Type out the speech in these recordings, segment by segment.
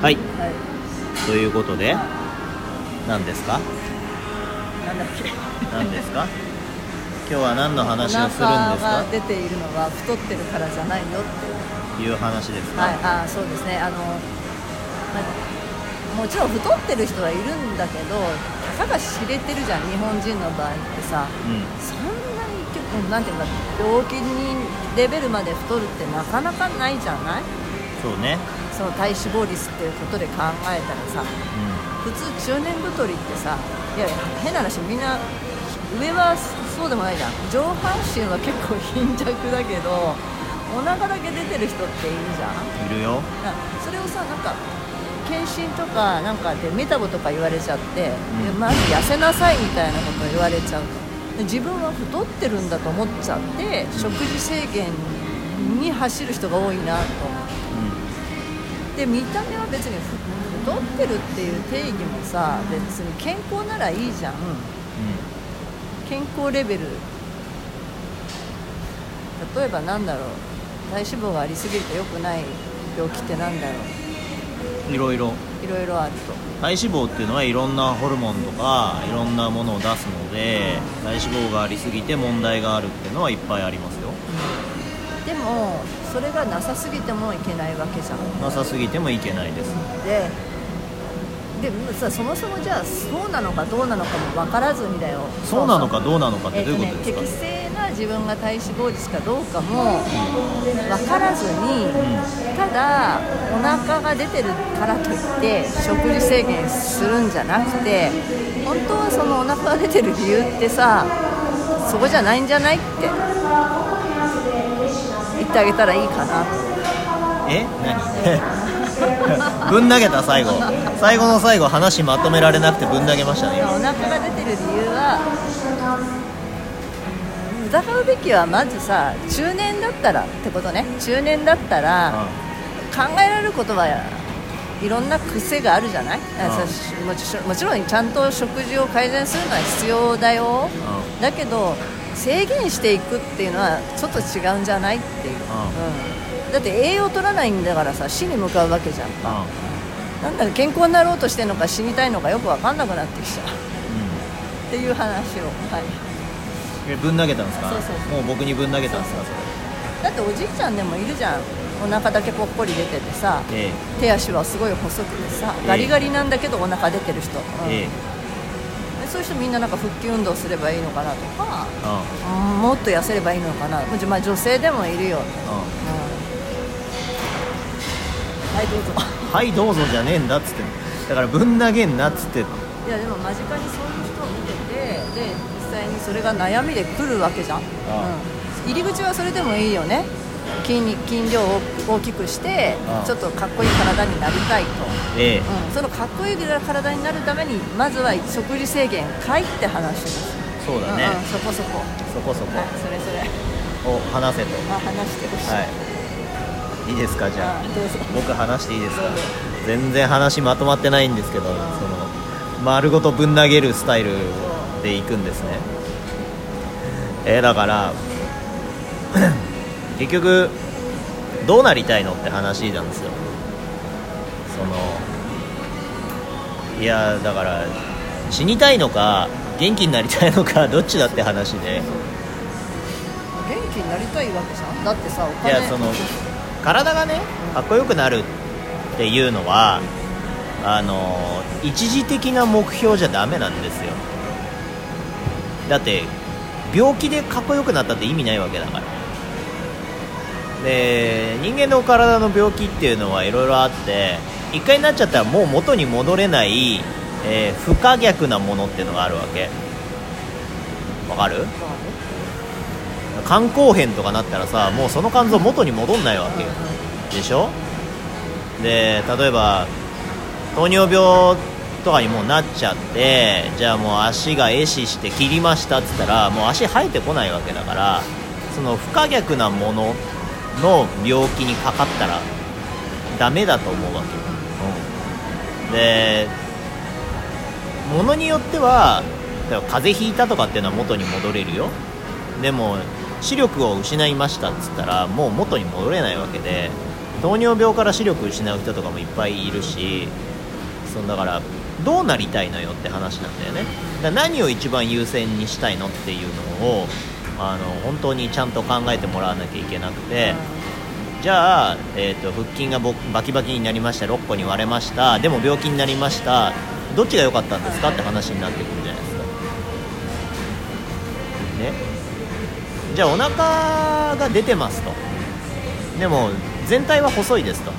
はい。はい。ということで何ですか？なんだっけ？何ですか？今日は何の話をするんおですか？出ているのは太ってるからじゃないよっていう話ですか、はい。あそうですね。あの、まもちろん太ってる人はいるんだけどたかが知れてるじゃん日本人の場合ってさ。うん。そんなに結構なんていうか病気にレベルまで太るってなかなかないじゃない？そうね。その体脂肪率っていうことで考えたらさう普通中年太りってさいや変な話みんな上はそうでもないじゃん。上半身は結構貧弱だけどお腹だけ出てる人っているじゃん。んいるよ。なそれをさなんか検診とかなんかでメタボとか言われちゃって、うん。でまず痩せなさいみたいなことを言われちゃう。とで自分は太ってるんだと思っちゃって食事制限に走る人が多いなとで見た目は別にふ太ってるっていう定義もさ別に健康ならいいじゃん。う健康レベル。例えばなんだろう。体脂肪がありすぎると良くない病気ってなんだろう。んいろいろ。いろいろあると。体脂肪っていうのはいろんなホルモンとかいろんなものを出すので体脂肪がありすぎて問題があるっていうのはいっぱいありますよ。でもそれがなさすぎてもいけないわけじゃん。なさすぎてもいけないです。ででもさそもそもじゃあそうなのかどうなのかも分からずにだよ。そうなのかどうなのかってどういうことですか、適正な自分が体脂肪率かどうかも分からずにただお腹が出てるからといって食事制限するんじゃなくて本当はそのお腹が出てる理由ってさそこじゃないんじゃないって。言ってあげたらいいかな。え？何？ぶん投げた最後。最後の最後話まとめられなくてぶん投げましたね。お腹が出てる理由は疑うべきはまずさ中年だったらってことね。中年だったら考えられることはいろんな癖があるじゃない、うしもちろんもちろんちゃんと食事を改善するのは必要だよ。うだけど制限していくっていうのはちょっと違うんじゃないっていう、ううん、だって栄養取らないんだからさ死に向かうわけじゃん。かうなんだか健康になろうとしてるのか死にたいのかよく分かんなくなってきちゃう。っていう話を、はい、んえぶん投げたんですか？そうそうそもう僕にぶん投げたんですか？そだっておじいちゃんでもいるじゃん。お腹だけぽっこり出ててさ。れえ。手足はすごい細くてさ。ええガリガリなんだけどお腹出てる人、うんそういう人みんななんか腹筋運動すればいいのかなとか、うん。うんもっと痩せればいいのかな、まあ、女性でもいるよ、うん。うはいどうぞ。ん はいどうぞじゃねえんだっつってだからぶん投げんなっつっていやでも間近にそういう人を見ててで実際にそれが悩みで来るわけじゃん、あ。うん、入り口はそれでもいいよね筋肉筋量を大きくしてあちょっとかっこいい体になりたいと、ええ。うん、そのかっこいい体になるためにまずは食事制限かいって話です。そうだね、うんうん、そこそこ。そこそこ。はいそれそれ。を話せと。まあ話してほしい、はい。いいですかじゃあ。あどうぞ。僕話していいですか？全然話まとまってないんですけどその丸ごとぶん投げるスタイルでいくんですね。えーだから結局どうなりたいのって話なんですよ。そのいやだから死にたいのか元気になりたいのか どっちだって話で。元気になりたいわけじゃん？だってさおい金やその体がねかっこよくなるっていうのはあの一時的な目標じゃダメなんですよ。だって病気でかっこよくなったって意味ないわけだからで人間の体の病気っていうのはいろいろあって一回になっちゃったらもう元に戻れない、えー不可逆なものっていうのがあるわけ。わかる？肝硬変とかなったらさもうその肝臓元に戻んないわけ。よでしょ？で例えば糖尿病とかにもうなっちゃってじゃあもう足が壊死して切りましたっつったらもう足生えてこないわけだからその不可逆なものの病気にかかったらダメだと思うわけよ、うん、でものによっては例えば風邪ひいたとかっていうのは元に戻れるよ。でも視力を失いましたっつったらもう元に戻れないわけで糖尿病から視力失う人とかもいっぱいいるしそのだからどうなりたいのよって話なんだよね。だ何を一番優先にしたいのっていうのをあの本当にちゃんと考えてもらわなきゃいけなくて、じゃあ、えーと、腹筋がぼバキバキになりました6個に割れましたでも病気になりましたどっちが良かったんですかって話になってくるじゃないですか。ね。じゃあお腹が出てますと。でも全体は細いですと。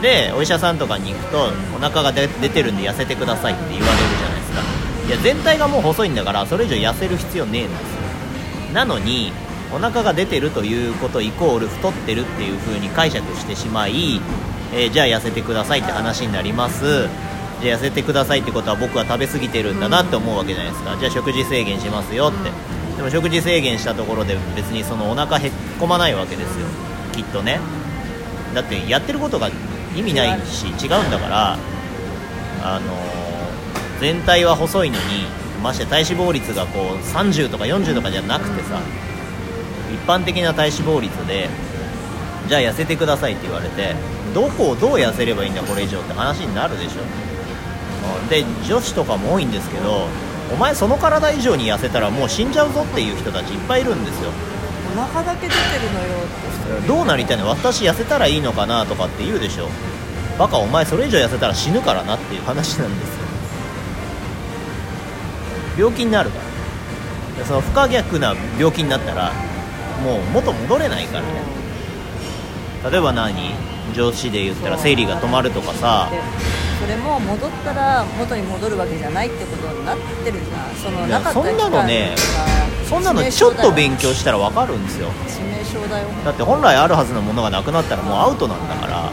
でお医者さんとかに行くとお腹が出てるんで痩せてくださいって言われるじゃないですか。いや全体がもう細いんだからそれ以上痩せる必要ねえんですよなのにお腹が出てるということイコール太ってるっていう風に解釈してしまい、えー、じゃあ痩せてくださいって話になります。じゃあ痩せてくださいってことは僕は食べ過ぎてるんだなって思うわけじゃないですか。じゃあ食事制限しますよって。でも食事制限したところで別にそのお腹へっこまないわけですよ。きっとね。だってやってることが意味ないし違うんだからあのー、全体は細いのにまして体脂肪率がこう30とか40とかじゃなくてさ一般的な体脂肪率でじゃあ痩せてくださいって言われてどこをどう痩せればいいんだこれ以上って話になるでしょ。で女子とかも多いんですけどお前その体以上に痩せたらもう死んじゃうぞっていう人たちいっぱいいるんですよ。お腹だけ出てるのよって。どうなりたいの？私痩せたらいいのかなとかって言うでしょ。バカお前それ以上痩せたら死ぬからなっていう話なんですよ病気になるから。その不可逆な病気になったらもう元戻れないからね。例えば何？上司で言ったら生理が止まるとかさ。それも戻ったら元に戻るわけじゃないってことになってるじゃん。そのなかったそんなのねそんなのちょっと勉強したら分かるんですよ。致命傷だよ。だって本来あるはずのものがなくなったらもうアウトなんだから。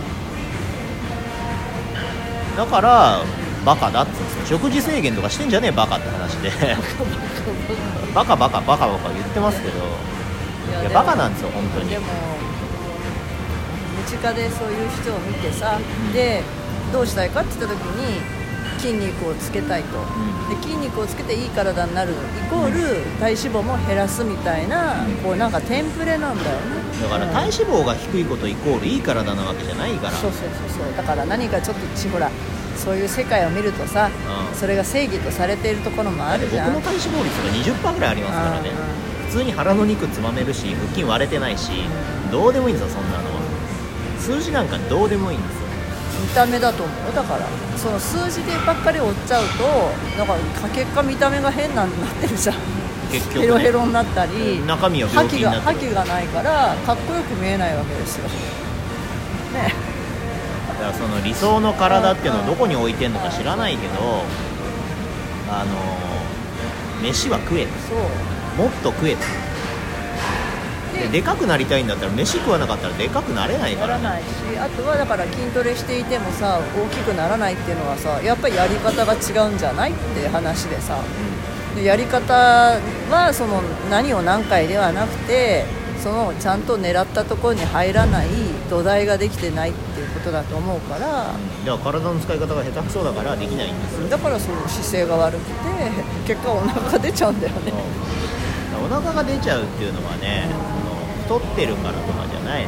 だからバカだっつうんですよ。食事制限とかしてんじゃねえバカって話で。バカバカバカバカ言ってますけど。いやバカなんですよ本当に。でも身近でそういう人を見てさ、うん、でどうしたいかって言った時に筋肉をつけたいと、うん、で筋肉をつけていい体になるイコール体脂肪も減らすみたいな、うん、こうなんかテンプレなんだよね。だから体脂肪が低いことイコールいい体なわけじゃないから。そうそうそうそう。だから何かちょっとちほらそういう世界を見るとさ、うん、それが正義とされているところもあるじゃん。僕の体脂肪率が20%ぐらいありますからね、普通に腹の肉つまめるし腹筋割れてないし、どうでもいいんですよそんなのは。数字なんかどうでもいいんですよ。見た目だと思う。だからその数字でばっかり追っちゃうとだから結果見た目が変なんなってるじゃん。結局、ね、ヘロヘロになったり中身は覇気がないからかっこよく見えないわけですよ。ねだからその理想の体っていうのをどこに置いてんのか知らないけどあの飯は食えそう。もっと食えででかくなりたいんだったら飯食わなかったらでかくなれないから、ね、ならないしあとはだから筋トレしていてもさ大きくならないっていうのはさやっぱりやり方が違うんじゃないって話でさ、うん、でやり方はその何を何回ではなくてそのちゃんと狙ったところに入らない土台ができてないっていうことだと思うから、うん、じゃあ体の使い方が下手くそだからできないんです。だからその姿勢が悪くて結果お腹出ちゃうんだよね、う。ん、お腹が出ちゃうっていうのはね、太ってるからとかじゃない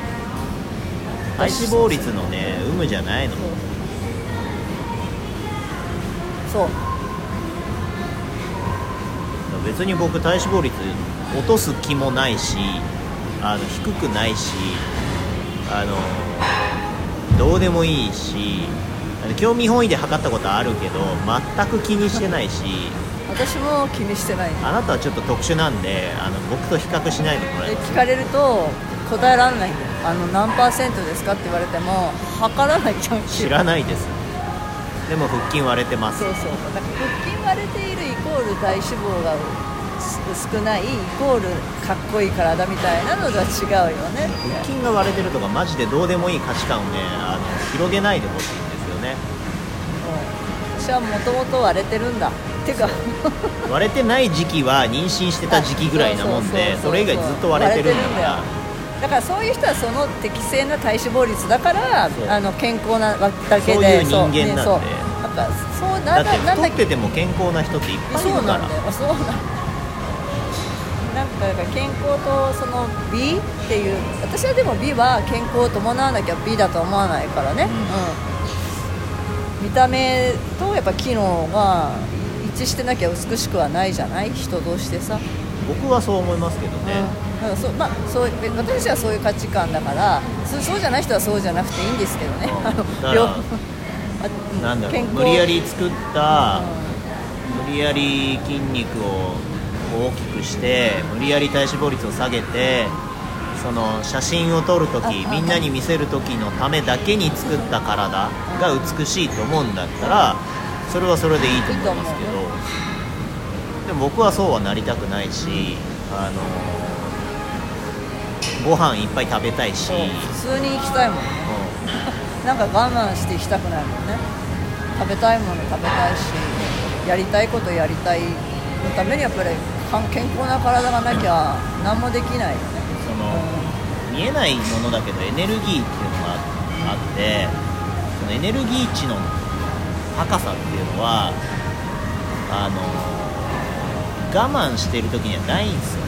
体脂肪率のね有無じゃないの。そう。別に僕体脂肪率落とす気もないしあの低くないしあのどうでもいいし興味本位で測ったことあるけど全く気にしてないし私も気にしてない。あなたはちょっと特殊なんであの僕と比較しないでもらえます。聞かれると答えられないんだよ。あの何パーセントですかって言われても測らないじゃん知らないです。でも腹筋割れてます。そうそう。腹筋割れているイコール体脂肪が少ないイコールかっこいい体みたいなのとは違うよね腹筋が割れてるとかマジでどうでもいい価値観をねあの広げないでほしいんですよね、うん、私はもともと割れてるんだ。てか。割れてない時期は妊娠してた時期ぐらいなもんでそれ以外ずっと割れてるんだからだからそういう人はその適正な体脂肪率だからあの健康なだけでそういう人間なんで、ね、だからそうなだって太ってても健康な人っていっぱいいるから。そうなんだよ。そうなんだなんか健康とその美っていう私はでも美は健康を伴わなきゃ美だとは思わないからね、うん。見た目とやっぱ機能が一致してなきゃ美しくはないじゃない？人同士でさ、僕はそう思いますけどね、うん、だからそうまあそう私たちはそういう価値観だからそうそうじゃない人はそうじゃなくていいんですけどね、だろう無理やり作ったう無理やり筋肉を大きくして無理やり体脂肪率を下げてその写真を撮るときあみんなに見せる時のためだけに作った体が美しいと思うんだったらそれはそれでいいと思いますけどでも僕はそうはなりたくないしあのご飯いっぱい食べたいし、普通に行きたいもん。ねうなんか我慢して行きたくないもんね。食べたいもの食べたいしやりたいことやりたいのためにやっぱり健康な体がなきゃ何もできない。よねその見えないものだけどエネルギーっていうのがあってそのエネルギー値の高さっていうのはあの我慢してる時にはないんですよ。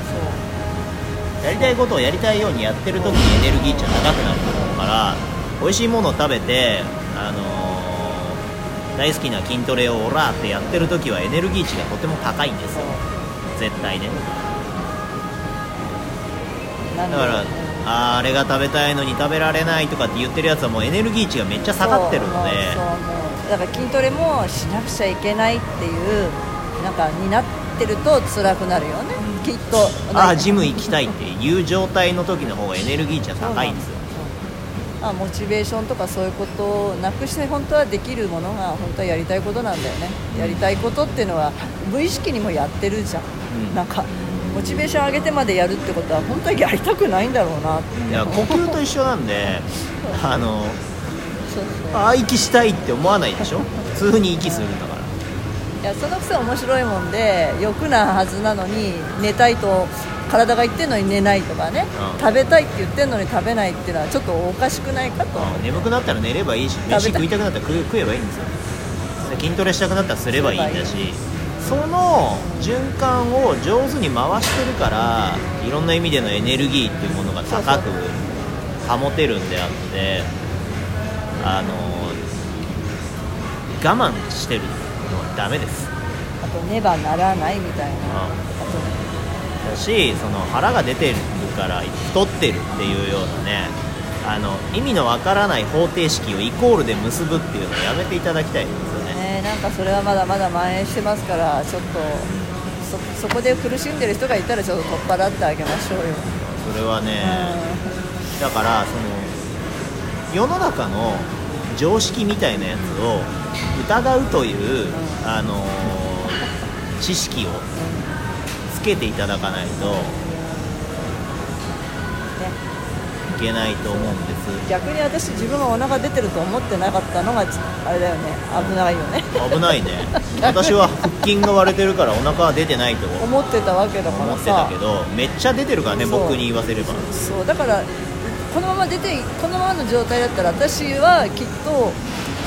そやりたいことをやりたいようにやってる時にエネルギー値は高くなると思うから美味しいものを食べて、あの大好きな筋トレをオラーってやってる時はエネルギー値がとても高いんですよ。絶対ね。だからあれが食べたいのに食べられないとかって言ってるやつはもうエネルギー値がめっちゃ下がってるので。だから筋トレもしなくちゃいけないっていうなんかになってると辛くなるよね、うんきっと。ああジム行きたいっていう状態の時の方がエネルギー値は高いんですよあモチベーションとかそういうことをなくして本当はできるものが本当はやりたいことなんだよね、やりたいことっていうのは無意識にもやってるじゃん、うん。なんかモチベーション上げてまでやるってことは本当はやりたくないんだろうな。っていや呼吸と一緒なんであのあ息したいって思わないでしょ？普通に息するんだから。いやそのくせ面白いもんで欲なはずなのに寝たいと体が言ってんのに寝ないとかね、うん。食べたいって言ってんのに食べないっていうのはちょっとおかしくないかと。思ううん。眠くなったら寝ればいいし飯食いたくなったら食え食えばいいんですよ。で筋トレしたくなったらすればいいんだしその循環を上手に回してるからいろんな意味でのエネルギーっていうものが高く保てるんであってあの我慢してるのはダメです。あとねばならないみたいなあだしその腹が出てるから太ってるっていうようなねあの意味のわからない方程式をイコールで結ぶっていうのをやめていただきたいんですよとねねなんかそれはまだまだ蔓延してますからちょっとそそこで苦しんでる人がいたらちょっと取っ払ってあげましょうよ、それはねうだからその世の中の常識みたいなやつを疑うという、あのー知識をつけていただかないといけないと思うんです。逆に私自分がお腹出てると思ってなかったのがちあれだよね。危ないよね。危ないね。私は腹筋が割れてるからお腹は出てないと思ってたわけだから思ってたさけどめっちゃ出てるからね僕に言わせれば。そう。だからこのまま出てこのままの状態だったら私はきっと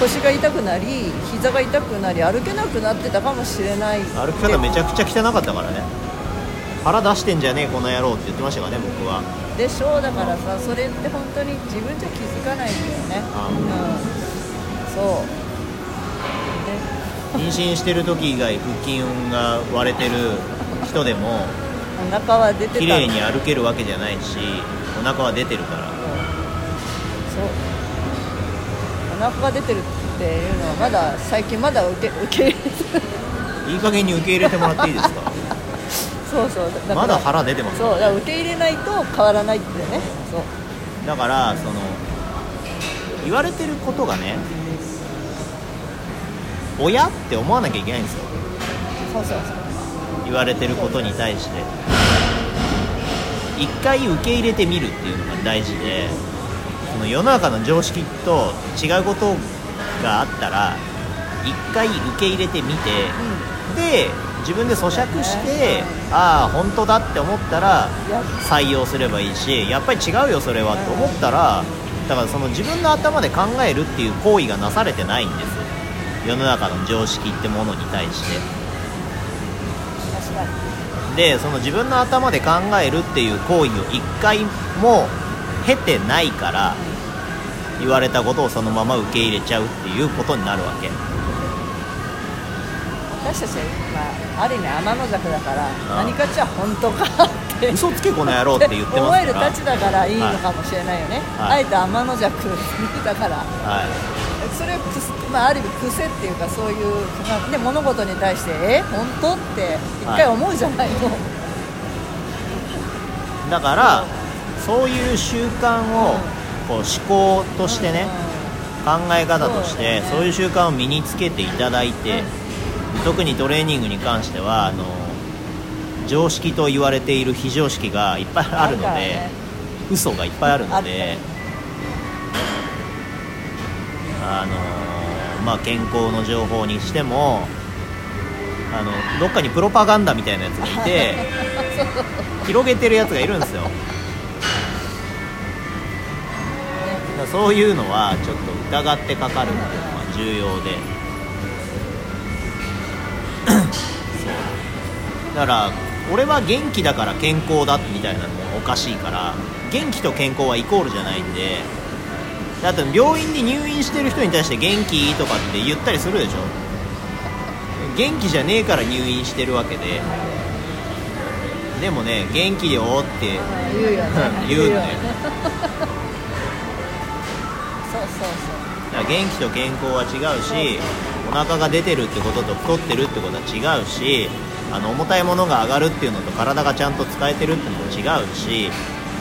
腰が痛くなり膝が痛くなり歩けなくなってたかもしれない。歩き方めちゃくちゃ汚かったからね腹出してんじゃねえこの野郎って言ってましたからね僕は。でしょうだからさそれって本当に自分じゃ気づかないんだよね。あうん。そう。ね妊娠してる時以外腹筋が割れてる人でもお腹は出てた綺麗に歩けるわけじゃないしお腹は出てるから。そう。お腹が出てるっていうのはまだ最近まだ受け受け入れてる。いい加減に受け入れてもらっていいですか？そうそう。だまだ腹出てますそうだから受け入れないと変わらないってね。そう。だからその言われてることがね親って思わなきゃいけないんですよ。そうそうそう。言われてることに対して一回受け入れてみるっていうのが大事でその世の中の常識と違うことがあったら一回受け入れてみてで自分で咀嚼してああ本当だって思ったら採用すればいいしやっぱり違うよそれはって思ったらだからその自分の頭で考えるっていう行為がなされてないんです。世の中の常識ってものに対して。でその自分の頭で考えるっていう行為を一回も経てないから言われたことをそのまま受け入れちゃうっていうことになるわけ。私たちは、まあ、ある意味天の弱だから何かっちゃ本当かって嘘つけこの野郎って言ってます思えるたちだからいいのかもしれないよね、はい。あえて天の弱だから。はい。それはまあ、ある意味癖っていうかそういうで物事に対してえ本当って一回思うじゃないの、だからそういう習慣をこう思考としてね考え方としてそういう習慣を身につけていただいて特にトレーニングに関してはあの常識と言われている非常識がいっぱいあるのでね。嘘がいっぱいあるのであのまあ健康の情報にしてもあのどっかにプロパガンダみたいなやつがいて 広げてるやつがいるんですよ。そう。いうのはちょっと疑ってかかるっていうのは重要でだから俺は元気だから健康だみたいなのもおかしいから元気と健康はイコールじゃないんでだって病院に入院してる人に対して元気とかって言ったりするでしょ。元気じゃねえから入院してるわけで。でもね元気よって言うよね。言うんだよ そうそうそう。だから元気と健康は違うしお腹が出てるってことと太ってるってことは違うしあの重たいものが上がるっていうのと体がちゃんと使えてるっていうのも違うし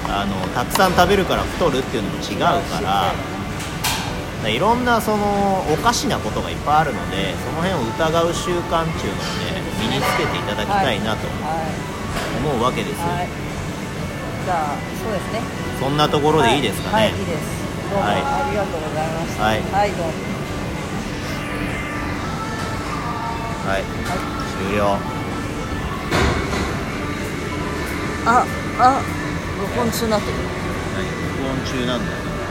あのたくさん食べるから太るっていうのも違うからだからいろんなそのおかしなことがいっぱいあるのでその辺を疑う習慣っていうのをね身につけていただきたいなとはい思うわけですよ、はい。じゃあそうですね。そんなところでい。いですかね、はい、はいいいです。どうもはい。ありがとうございました。はい。はい、どうも。はい。終了ああ録音中になってる。はい録音中なんだ。